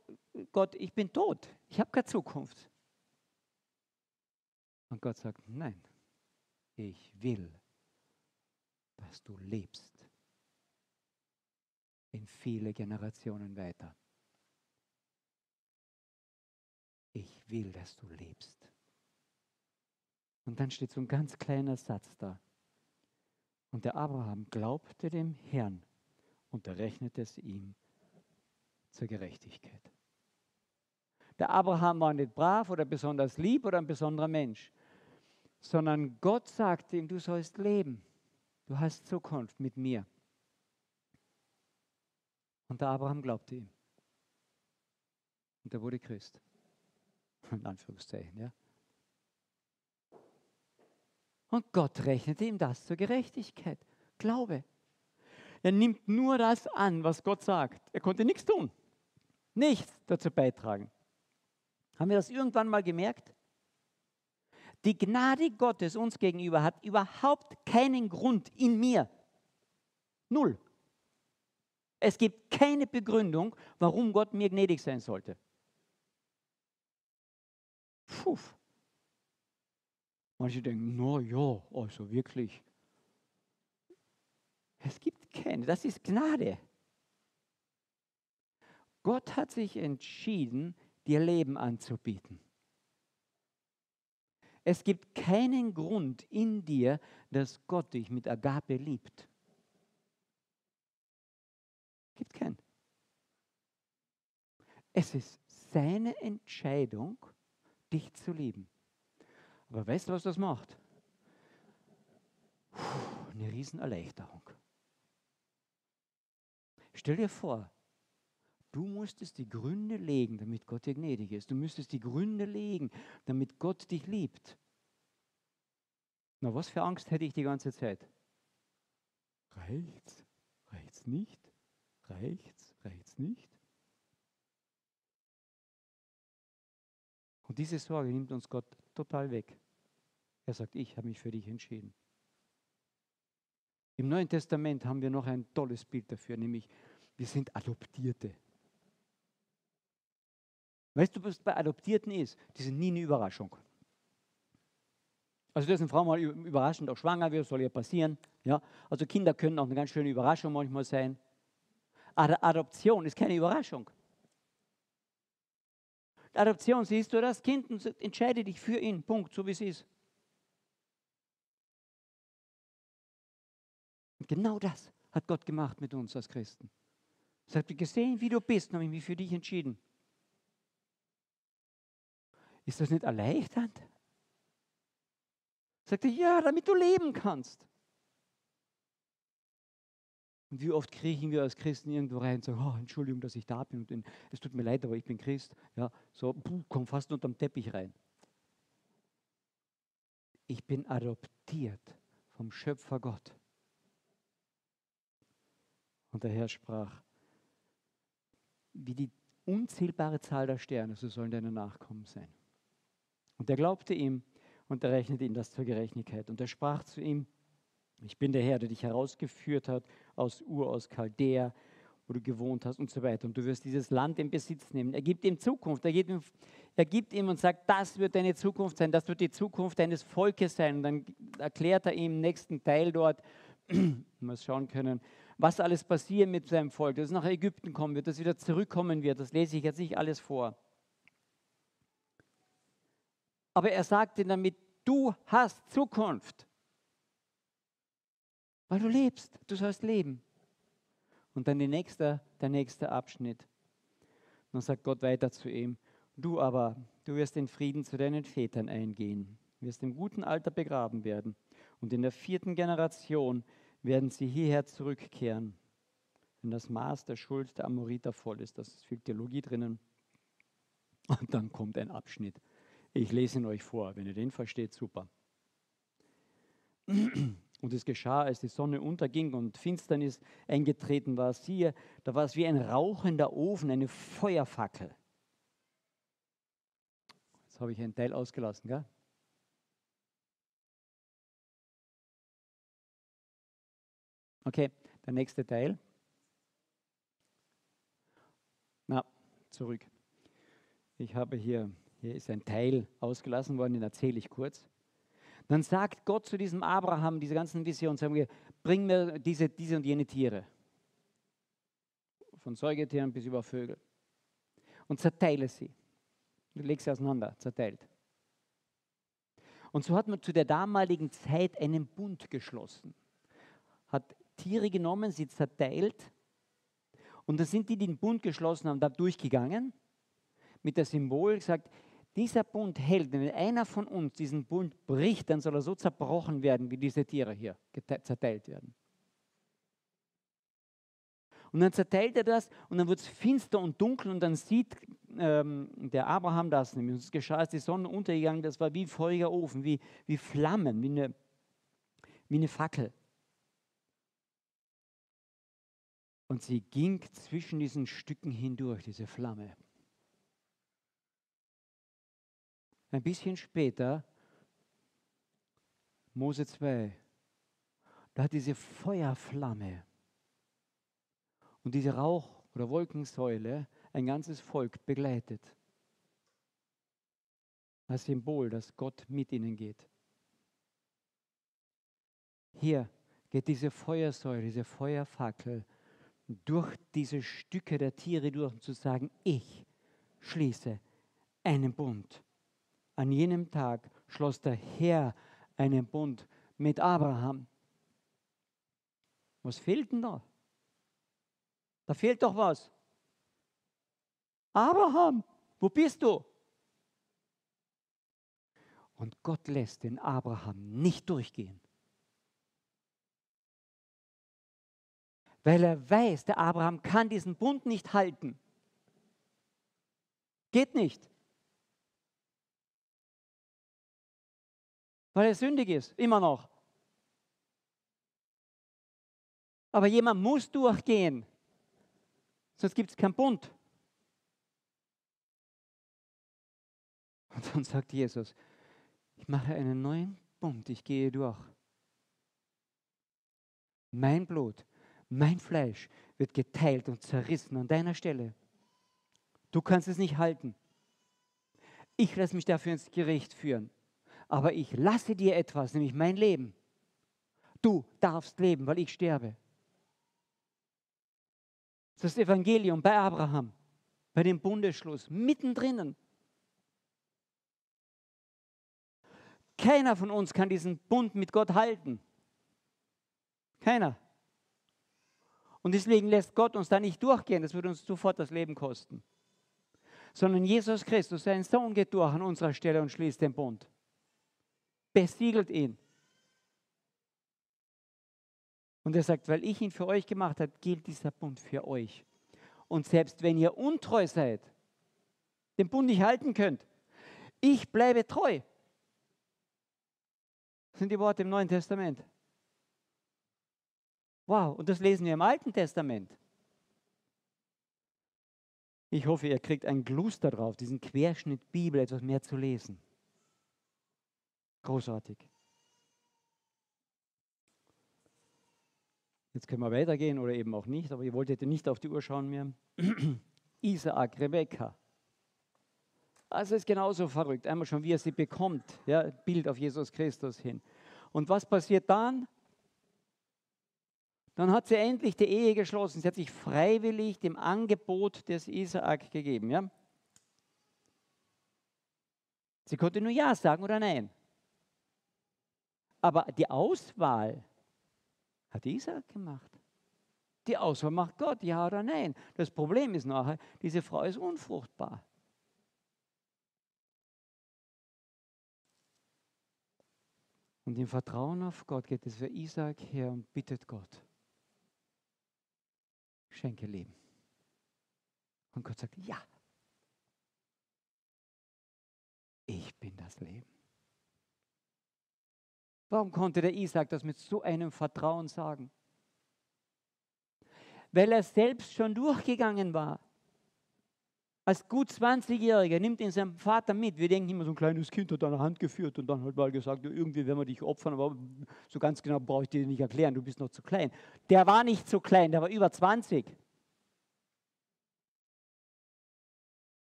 Speaker 1: Gott, ich bin tot, ich habe keine Zukunft. Und Gott sagt, nein, ich will, dass du lebst in viele Generationen weiter. Ich will, dass du lebst. Und dann steht so ein ganz kleiner Satz da. Und der Abraham glaubte dem Herrn und er rechnete es ihm zur Gerechtigkeit. Der Abraham war nicht brav oder besonders lieb oder ein besonderer Mensch, sondern Gott sagte ihm, du sollst leben, du hast Zukunft mit mir. Und der Abraham glaubte ihm. Und er wurde Christ. In Anführungszeichen, ja. Und Gott rechnete ihm das zur Gerechtigkeit. Glaube. Er nimmt nur das an, was Gott sagt. Er konnte nichts tun. Nichts dazu beitragen. Haben wir das irgendwann mal gemerkt? Die Gnade Gottes uns gegenüber hat überhaupt keinen Grund in mir. Null. Es gibt keine Begründung, warum Gott mir gnädig sein sollte. Puh. Manche denken, na ja, also wirklich. Es gibt keine, das ist Gnade. Gott hat sich entschieden, dir Leben anzubieten. Es gibt keinen Grund in dir, dass Gott dich mit Agape liebt. Gibt keinen. Es ist seine Entscheidung, dich zu lieben. Aber weißt du, was das macht? Puh, eine Riesenerleichterung. Stell dir vor, du musstest die Gründe legen, damit Gott dir gnädig ist. Du müsstest die Gründe legen, damit Gott dich liebt. Na, was für Angst hätte ich die ganze Zeit? Reicht's? Reicht's nicht? Reicht's? Reicht's nicht? Und diese Sorge nimmt uns Gott total weg. Er sagt, ich habe mich für dich entschieden. Im Neuen Testament haben wir noch ein tolles Bild dafür, nämlich wir sind Adoptierte. Weißt du, was bei Adoptierten ist? Die sind nie eine Überraschung. Also, dass eine Frau mal überraschend auch schwanger wird, soll ja passieren. Ja? Also, Kinder können auch eine ganz schöne Überraschung manchmal sein. Adoption ist keine Überraschung. Adoption siehst du das Kind und entscheide dich für ihn. Punkt, so wie es ist. Und genau das hat Gott gemacht mit uns als Christen. Er sagt, gesehen, wie du bist, und habe ich mich für dich entschieden. Ist das nicht erleichternd? Sagt er, ja, damit du leben kannst. Und wie oft kriechen wir als Christen irgendwo rein und sagen, oh, Entschuldigung, dass ich da bin und es tut mir leid, aber ich bin Christ. Ja, so, puh, komm fast unterm Teppich rein. Ich bin adoptiert vom Schöpfer Gott. Und der Herr sprach, wie die unzählbare Zahl der Sterne, so sollen deine Nachkommen sein. Und er glaubte ihm und er rechnete ihm das zur Gerechtigkeit. Und er sprach zu ihm, ich bin der Herr, der dich herausgeführt hat aus Ur, aus Chaldea, wo du gewohnt hast und so weiter. Und du wirst dieses Land in Besitz nehmen. Er gibt ihm Zukunft. Er gibt ihm, er gibt ihm und sagt, das wird deine Zukunft sein, das wird die Zukunft deines Volkes sein. Und dann erklärt er ihm im nächsten Teil dort, mal schauen können, was alles passiert mit seinem Volk, dass es nach Ägypten kommen wird, dass es wieder zurückkommen wird. Das lese ich jetzt nicht alles vor. Aber er sagte damit, du hast Zukunft. Weil du lebst, du sollst leben. Und dann nächste, der nächste Abschnitt. Dann sagt Gott weiter zu ihm, du aber, du wirst in Frieden zu deinen Vätern eingehen, wirst im guten Alter begraben werden. Und in der vierten Generation werden sie hierher zurückkehren, wenn das Maß der Schuld der Amoriter voll ist. Das ist viel Theologie drinnen. Und dann kommt ein Abschnitt. Ich lese ihn euch vor. Wenn ihr den versteht, super. Und es geschah, als die Sonne unterging und Finsternis eingetreten war, siehe, da war es wie ein rauchender Ofen, eine Feuerfackel. Jetzt habe ich einen Teil ausgelassen, gell? Okay, der nächste Teil. Na, zurück. Ich habe hier, hier ist ein Teil ausgelassen worden, den erzähle ich kurz. Dann sagt Gott zu diesem Abraham, diese ganzen wir, bring mir diese, diese und jene Tiere. Von Säugetieren bis über Vögel. Und zerteile sie. Du legst sie auseinander, zerteilt. Und so hat man zu der damaligen Zeit einen Bund geschlossen. Hat Tiere genommen, sie zerteilt. Und da sind die, die den Bund geschlossen haben, da durchgegangen. Mit der Symbol gesagt, dieser Bund hält, wenn einer von uns diesen Bund bricht, dann soll er so zerbrochen werden, wie diese Tiere hier zerteilt werden. Und dann zerteilt er das und dann wird es finster und dunkel und dann sieht ähm, der Abraham das nämlich. Und es geschah, als die Sonne untergegangen, das war wie feuriger Ofen, wie, wie Flammen, wie eine, wie eine Fackel. Und sie ging zwischen diesen Stücken hindurch, diese Flamme. Ein bisschen später, Mose 2, da hat diese Feuerflamme und diese Rauch- oder Wolkensäule ein ganzes Volk begleitet. Als Symbol, dass Gott mit ihnen geht. hier geht diese Feuersäule, diese Feuerfackel durch diese Stücke der Tiere durch, um zu sagen, ich schließe einen Bund. An jenem Tag schloss der Herr einen Bund mit Abraham. Was fehlt denn da? Da fehlt doch was. Abraham, wo bist du? Und Gott lässt den Abraham nicht durchgehen. Weil er weiß, der Abraham kann diesen Bund nicht halten. Geht nicht. Weil er sündig ist, immer noch. Aber jemand muss durchgehen, sonst gibt es keinen Bund. Und dann sagt Jesus, ich mache einen neuen Bund, ich gehe durch. Mein Blut, mein Fleisch wird geteilt und zerrissen an deiner Stelle. Du kannst es nicht halten. Ich lasse mich dafür ins Gericht führen. Aber ich lasse dir etwas, nämlich mein Leben. Du darfst leben, weil ich sterbe. Das ist das Evangelium bei Abraham, bei dem Bundesschluss, mittendrin. Keiner von uns kann diesen Bund mit Gott halten. Keiner. Und deswegen lässt Gott uns da nicht durchgehen, das würde uns sofort das Leben kosten. Sondern Jesus Christus, sein Sohn, geht durch an unserer Stelle und schließt den Bund. Besiegelt ihn. Und er sagt, weil ich ihn für euch gemacht habe, gilt dieser Bund für euch. Und selbst wenn ihr untreu seid, den Bund nicht halten könnt, ich bleibe treu. Das sind die Worte im Neuen Testament. Wow, und das lesen wir im Alten Testament. Ich hoffe, ihr kriegt einen Gluster drauf, diesen Querschnitt Bibel etwas mehr zu lesen. Großartig. Jetzt können wir weitergehen oder eben auch nicht, aber ihr wolltet nicht auf die Uhr schauen mehr. Isaak, Rebekka. Also ist genauso verrückt. Einmal schon, wie er sie bekommt. Ja, Bild auf Jesus Christus hin. Und was passiert dann? Dann hat sie endlich die Ehe geschlossen. Sie hat sich freiwillig dem Angebot des Isaak gegeben. Ja? Sie konnte nur Ja sagen oder Nein. Aber die Auswahl hat Isaak gemacht. Die Auswahl macht Gott, ja oder nein. Das Problem ist nachher, diese Frau ist unfruchtbar. Und im Vertrauen auf Gott geht es für Isaac her und bittet Gott, schenke Leben. Und Gott sagt, ja, ich bin das Leben. Warum konnte der Isaac das mit so einem Vertrauen sagen? Weil er selbst schon durchgegangen war als gut 20-Jähriger nimmt ihn sein Vater mit. Wir denken immer, so ein kleines Kind hat an der Hand geführt und dann hat mal gesagt, irgendwie werden wir dich opfern, aber so ganz genau brauche ich dir nicht erklären, du bist noch zu klein. Der war nicht so klein, der war über 20.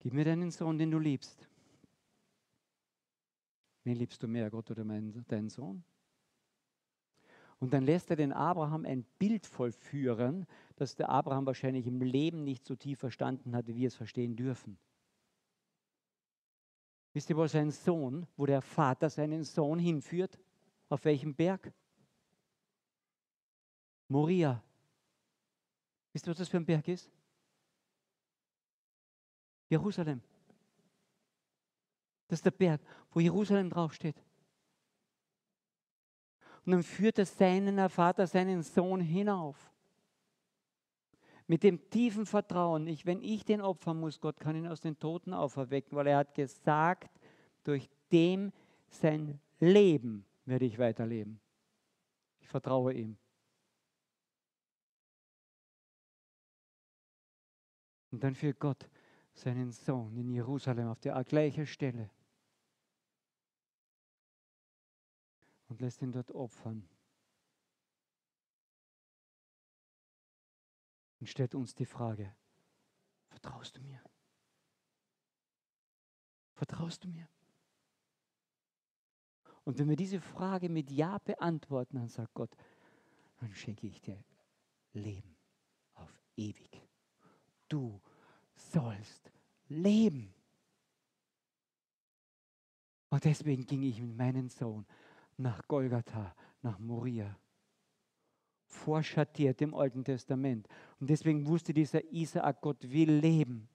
Speaker 1: Gib mir deinen Sohn, den du liebst. Wen liebst du mehr, Gott oder mein, deinen Sohn? Und dann lässt er den Abraham ein Bild vollführen, das der Abraham wahrscheinlich im Leben nicht so tief verstanden hatte, wie wir es verstehen dürfen. Wisst ihr, wo sein Sohn, wo der Vater seinen Sohn hinführt? Auf welchem Berg? Moria. Wisst ihr, was das für ein Berg ist? Jerusalem. Das ist der Berg, wo Jerusalem draufsteht. Und dann führt er seinen Vater, seinen Sohn hinauf. Mit dem tiefen Vertrauen, ich, wenn ich den opfern muss, Gott kann ihn aus den Toten auferwecken, weil er hat gesagt, durch dem sein Leben werde ich weiterleben. Ich vertraue ihm. Und dann führt Gott seinen Sohn in Jerusalem auf der gleichen Stelle. Und lässt ihn dort opfern. Und stellt uns die Frage, vertraust du mir? Vertraust du mir? Und wenn wir diese Frage mit Ja beantworten, dann sagt Gott, dann schenke ich dir Leben auf ewig. Du sollst leben. Und deswegen ging ich mit meinem Sohn nach Golgatha, nach Moria. Vorschattiert im Alten Testament. Und deswegen wusste dieser Isaak, Gott will leben.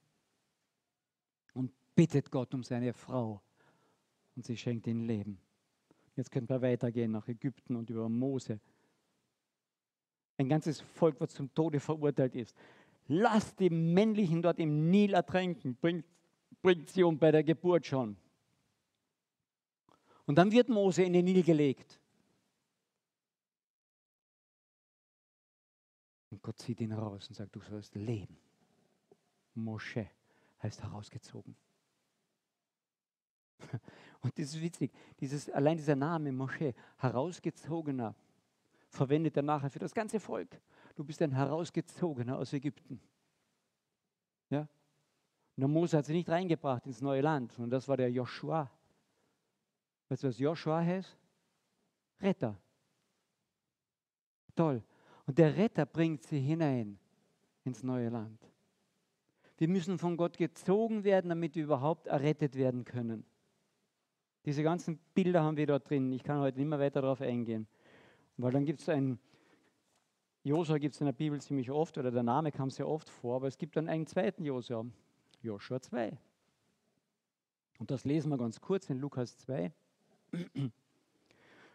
Speaker 1: Und bittet Gott um seine Frau. Und sie schenkt ihm Leben. Jetzt können wir weitergehen nach Ägypten und über Mose. Ein ganzes Volk, was zum Tode verurteilt ist. Lasst die Männlichen dort im Nil ertränken. Bringt, bringt sie um bei der Geburt schon. Und dann wird Mose in den Nil gelegt. Und Gott zieht ihn raus und sagt, du sollst leben. Mosche heißt herausgezogen. Und das ist witzig, dieses, allein dieser Name Mosche, herausgezogener, verwendet er nachher für das ganze Volk. Du bist ein herausgezogener aus Ägypten. Ja? Und der Mose hat sie nicht reingebracht ins neue Land, sondern das war der Joshua. Weißt du, was Joshua heißt? Retter. Toll. Und der Retter bringt sie hinein ins neue Land. Wir müssen von Gott gezogen werden, damit wir überhaupt errettet werden können. Diese ganzen Bilder haben wir dort drin. Ich kann heute nicht mehr weiter darauf eingehen. Weil dann gibt es ein, Josua gibt es in der Bibel ziemlich oft, oder der Name kam sehr oft vor, aber es gibt dann einen zweiten Josua, Joshua 2. Und das lesen wir ganz kurz in Lukas 2.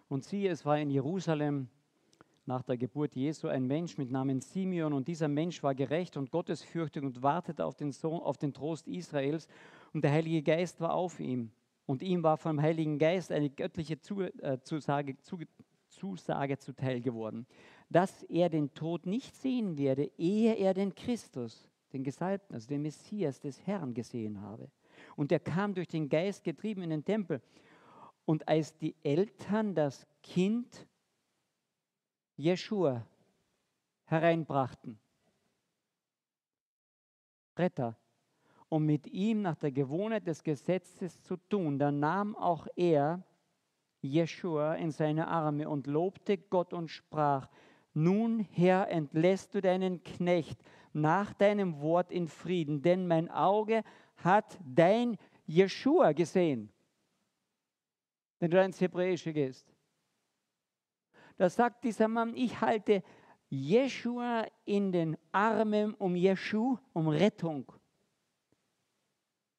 Speaker 1: Und siehe, es war in Jerusalem nach der Geburt Jesu ein Mensch mit Namen Simeon und dieser Mensch war gerecht und gottesfürchtig und wartete auf den, Sohn, auf den Trost Israels und der Heilige Geist war auf ihm. Und ihm war vom Heiligen Geist eine göttliche äh, Zusage, Zusage zuteil geworden, dass er den Tod nicht sehen werde, ehe er den Christus, den Gesalbten, also den Messias des Herrn gesehen habe. Und er kam durch den Geist getrieben in den Tempel. Und als die Eltern das Kind Jeschua hereinbrachten, Retter, um mit ihm nach der Gewohnheit des Gesetzes zu tun, dann nahm auch er Jeschua in seine Arme und lobte Gott und sprach, nun Herr, entlässt du deinen Knecht nach deinem Wort in Frieden, denn mein Auge hat dein Jeschua gesehen wenn du ins Hebräische gehst. Da sagt dieser Mann, ich halte Jeshua in den Armen, um Jeschu, um Rettung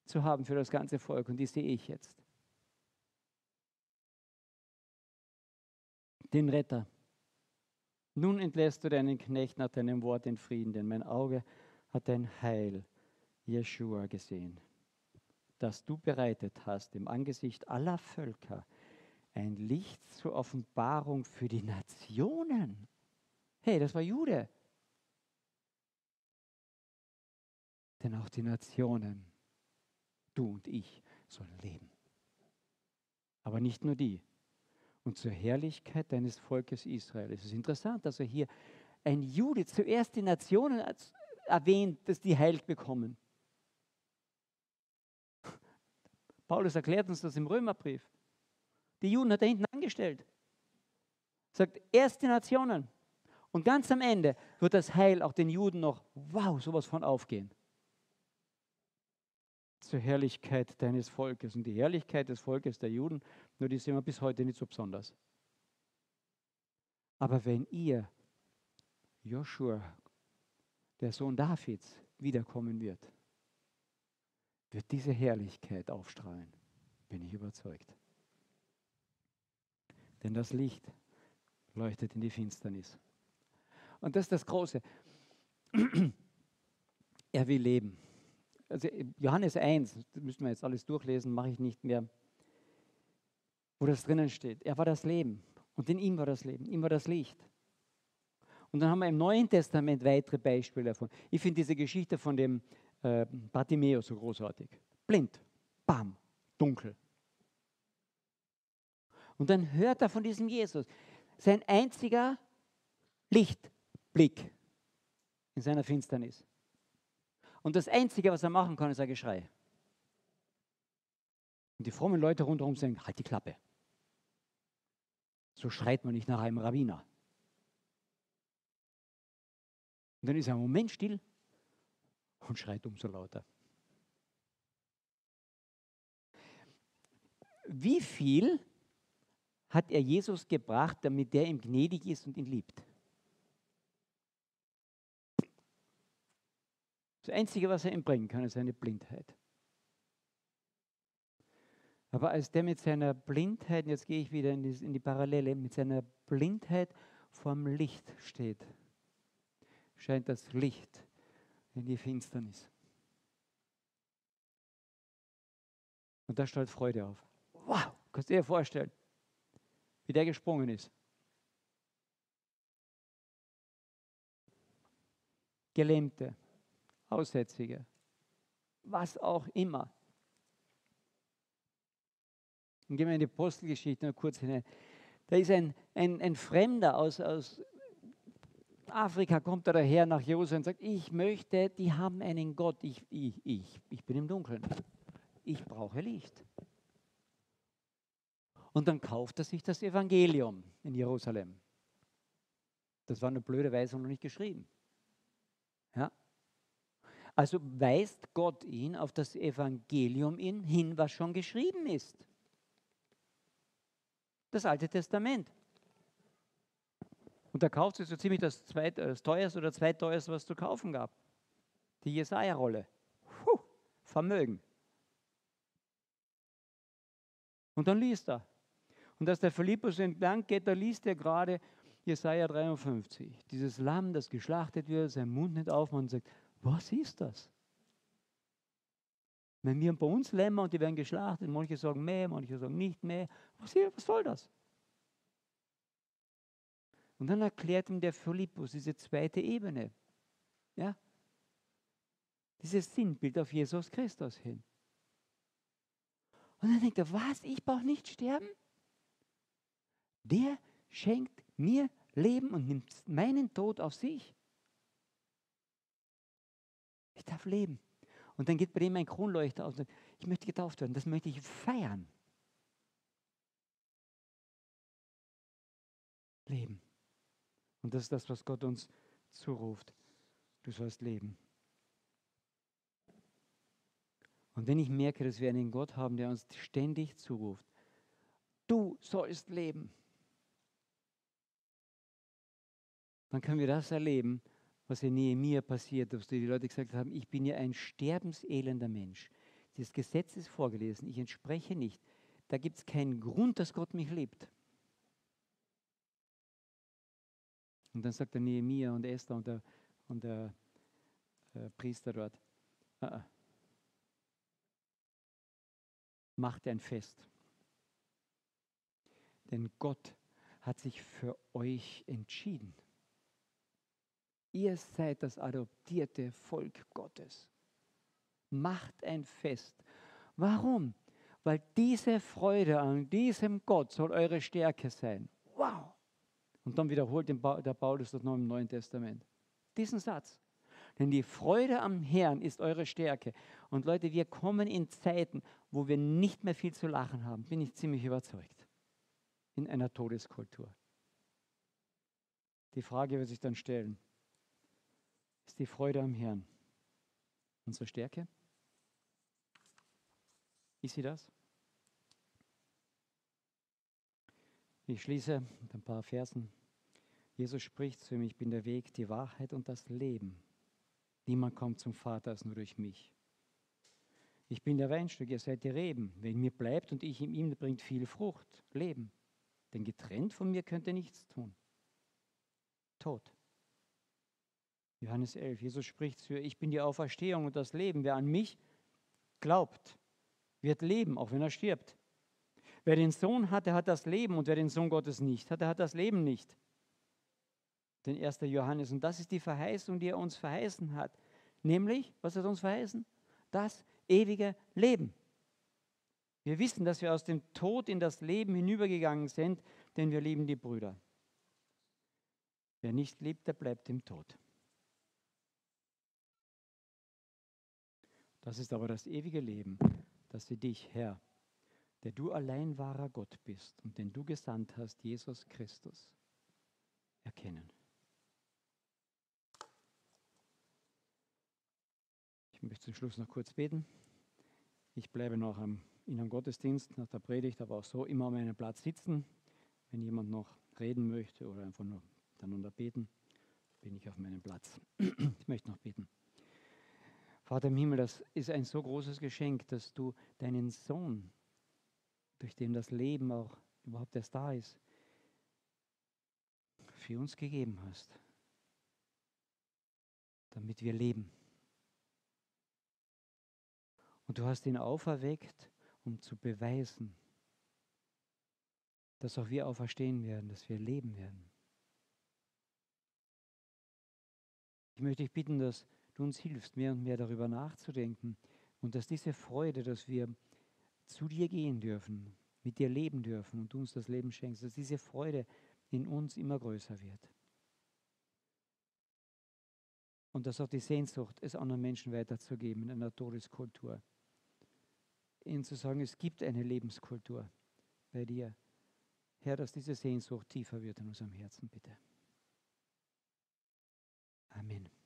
Speaker 1: zu haben für das ganze Volk. Und die sehe ich jetzt. Den Retter. Nun entlässt du deinen Knecht nach deinem Wort in Frieden, denn mein Auge hat dein Heil, Jeshua, gesehen das du bereitet hast im Angesicht aller Völker, ein Licht zur Offenbarung für die Nationen. Hey, das war Jude. Denn auch die Nationen, du und ich, sollen leben. Aber nicht nur die. Und zur Herrlichkeit deines Volkes Israel. Es ist interessant, dass er hier ein Jude zuerst die Nationen erwähnt, dass die Heil bekommen. Paulus erklärt uns das im Römerbrief. Die Juden hat er hinten angestellt. Sagt, erst die Nationen. Und ganz am Ende wird das Heil auch den Juden noch, wow, sowas von aufgehen. Zur Herrlichkeit deines Volkes. Und die Herrlichkeit des Volkes der Juden, nur die sehen wir bis heute nicht so besonders. Aber wenn ihr, Joshua, der Sohn Davids, wiederkommen wird, wird diese Herrlichkeit aufstrahlen, bin ich überzeugt. Denn das Licht leuchtet in die Finsternis. Und das ist das Große. er will leben. Also Johannes 1, das müssen wir jetzt alles durchlesen, mache ich nicht mehr, wo das drinnen steht. Er war das Leben und in ihm war das Leben, ihm war das Licht. Und dann haben wir im Neuen Testament weitere Beispiele davon. Ich finde diese Geschichte von dem äh, Bartimäus so großartig. Blind, bam, dunkel. Und dann hört er von diesem Jesus. Sein einziger Lichtblick in seiner Finsternis. Und das Einzige, was er machen kann, ist ein Geschrei. Und die frommen Leute rundherum sagen, halt die Klappe. So schreit man nicht nach einem Rabbiner. Und dann ist er einen Moment still und schreit umso lauter. Wie viel hat er Jesus gebracht, damit der ihm gnädig ist und ihn liebt? Das Einzige, was er ihm bringen kann, ist seine Blindheit. Aber als der mit seiner Blindheit, jetzt gehe ich wieder in die, in die Parallele, mit seiner Blindheit vorm Licht steht, scheint das Licht in die Finsternis. Und da strahlt Freude auf. Wow, kannst du dir vorstellen, wie der gesprungen ist. Gelähmte, Aussätzige, was auch immer. Dann gehen wir in die Apostelgeschichte noch kurz hinein. Da ist ein, ein, ein Fremder aus, aus Afrika, kommt er daher nach Jerusalem und sagt, ich möchte, die haben einen Gott, ich, ich, ich, ich bin im Dunkeln. Ich brauche Licht. Und dann kauft er sich das Evangelium in Jerusalem. Das war eine blöde Weise noch nicht geschrieben. Ja? Also weist Gott ihn auf das Evangelium hin, was schon geschrieben ist. Das Alte Testament. Und er kauft sich so ziemlich das, zweit, das teuerste oder zweitteuerste, was es zu kaufen gab. Die Jesaja-Rolle. Vermögen. Und dann liest er. Und als der Philippus entlang geht, da liest er gerade Jesaja 53. Dieses Lamm, das geschlachtet wird, sein Mund nicht aufmacht und sagt: Was ist das? Wenn wir bei uns Lämmer und die werden geschlachtet, manche sagen mehr, manche sagen nicht mehr. Was, was soll das? Und dann erklärt ihm der Philippus diese zweite Ebene. Ja? Dieses Sinnbild auf Jesus Christus hin. Und dann denkt er, was, ich brauche nicht sterben? der schenkt mir Leben und nimmt meinen Tod auf sich. Ich darf leben. Und dann geht bei dem ein Kronleuchter aus und sagt, ich möchte getauft werden, das möchte ich feiern. Leben. Und das ist das, was Gott uns zuruft. Du sollst leben. Und wenn ich merke, dass wir einen Gott haben, der uns ständig zuruft, du sollst leben, dann können wir das erleben, was in Nehemiah passiert, dass die Leute gesagt haben, ich bin ja ein sterbenselender Mensch. Das Gesetz ist vorgelesen, ich entspreche nicht. Da gibt es keinen Grund, dass Gott mich liebt. Und dann sagt der Nehemiah und Esther und der, und der äh, Priester dort, ah, ah. macht ein Fest. Denn Gott hat sich für euch entschieden. Ihr seid das adoptierte Volk Gottes. Macht ein Fest. Warum? Weil diese Freude an diesem Gott soll eure Stärke sein. Wow! Und dann wiederholt der Paulus das noch im Neuen Testament. Diesen Satz. Denn die Freude am Herrn ist eure Stärke. Und Leute, wir kommen in Zeiten, wo wir nicht mehr viel zu lachen haben, bin ich ziemlich überzeugt. In einer Todeskultur. Die Frage wird sich dann stellen, ist die Freude am Herrn unsere Stärke? Ist sie das? Ich schließe mit ein paar Versen. Jesus spricht zu ihm, ich bin der Weg, die Wahrheit und das Leben. Niemand kommt zum Vater als nur durch mich. Ich bin der Weinstock, ihr seid die Reben. Wenn mir bleibt und ich in ihm, bringt viel Frucht, Leben. Denn getrennt von mir könnt ihr nichts tun. Tod. Johannes 11. Jesus spricht zu ihr, ich bin die Auferstehung und das Leben. Wer an mich glaubt, wird leben, auch wenn er stirbt. Wer den Sohn hat, der hat das Leben und wer den Sohn Gottes nicht hat, der hat das Leben nicht. Den 1. Johannes. Und das ist die Verheißung, die er uns verheißen hat. Nämlich, was hat er uns verheißen? Das ewige Leben. Wir wissen, dass wir aus dem Tod in das Leben hinübergegangen sind, denn wir lieben die Brüder. Wer nicht liebt, der bleibt im Tod. Das ist aber das ewige Leben, dass sie dich, Herr, der du allein wahrer Gott bist und den du gesandt hast, Jesus Christus, erkennen. Ich möchte zum Schluss noch kurz beten. Ich bleibe noch in einem Gottesdienst, nach der Predigt, aber auch so immer an meinem Platz sitzen. Wenn jemand noch reden möchte oder einfach nur unter beten, bin ich auf meinem Platz. Ich möchte noch beten. Vater im Himmel, das ist ein so großes Geschenk, dass du deinen Sohn, durch den das Leben auch überhaupt erst da ist, für uns gegeben hast, damit wir leben. Und du hast ihn auferweckt, um zu beweisen, dass auch wir auferstehen werden, dass wir leben werden. Ich möchte dich bitten, dass du uns hilfst, mehr und mehr darüber nachzudenken und dass diese Freude, dass wir zu dir gehen dürfen, mit dir leben dürfen und du uns das Leben schenkst, dass diese Freude in uns immer größer wird. Und dass auch die Sehnsucht, es anderen Menschen weiterzugeben in einer Todeskultur. Ihnen zu sagen, es gibt eine Lebenskultur bei dir. Herr, dass diese Sehnsucht tiefer wird in unserem Herzen, bitte. Amen.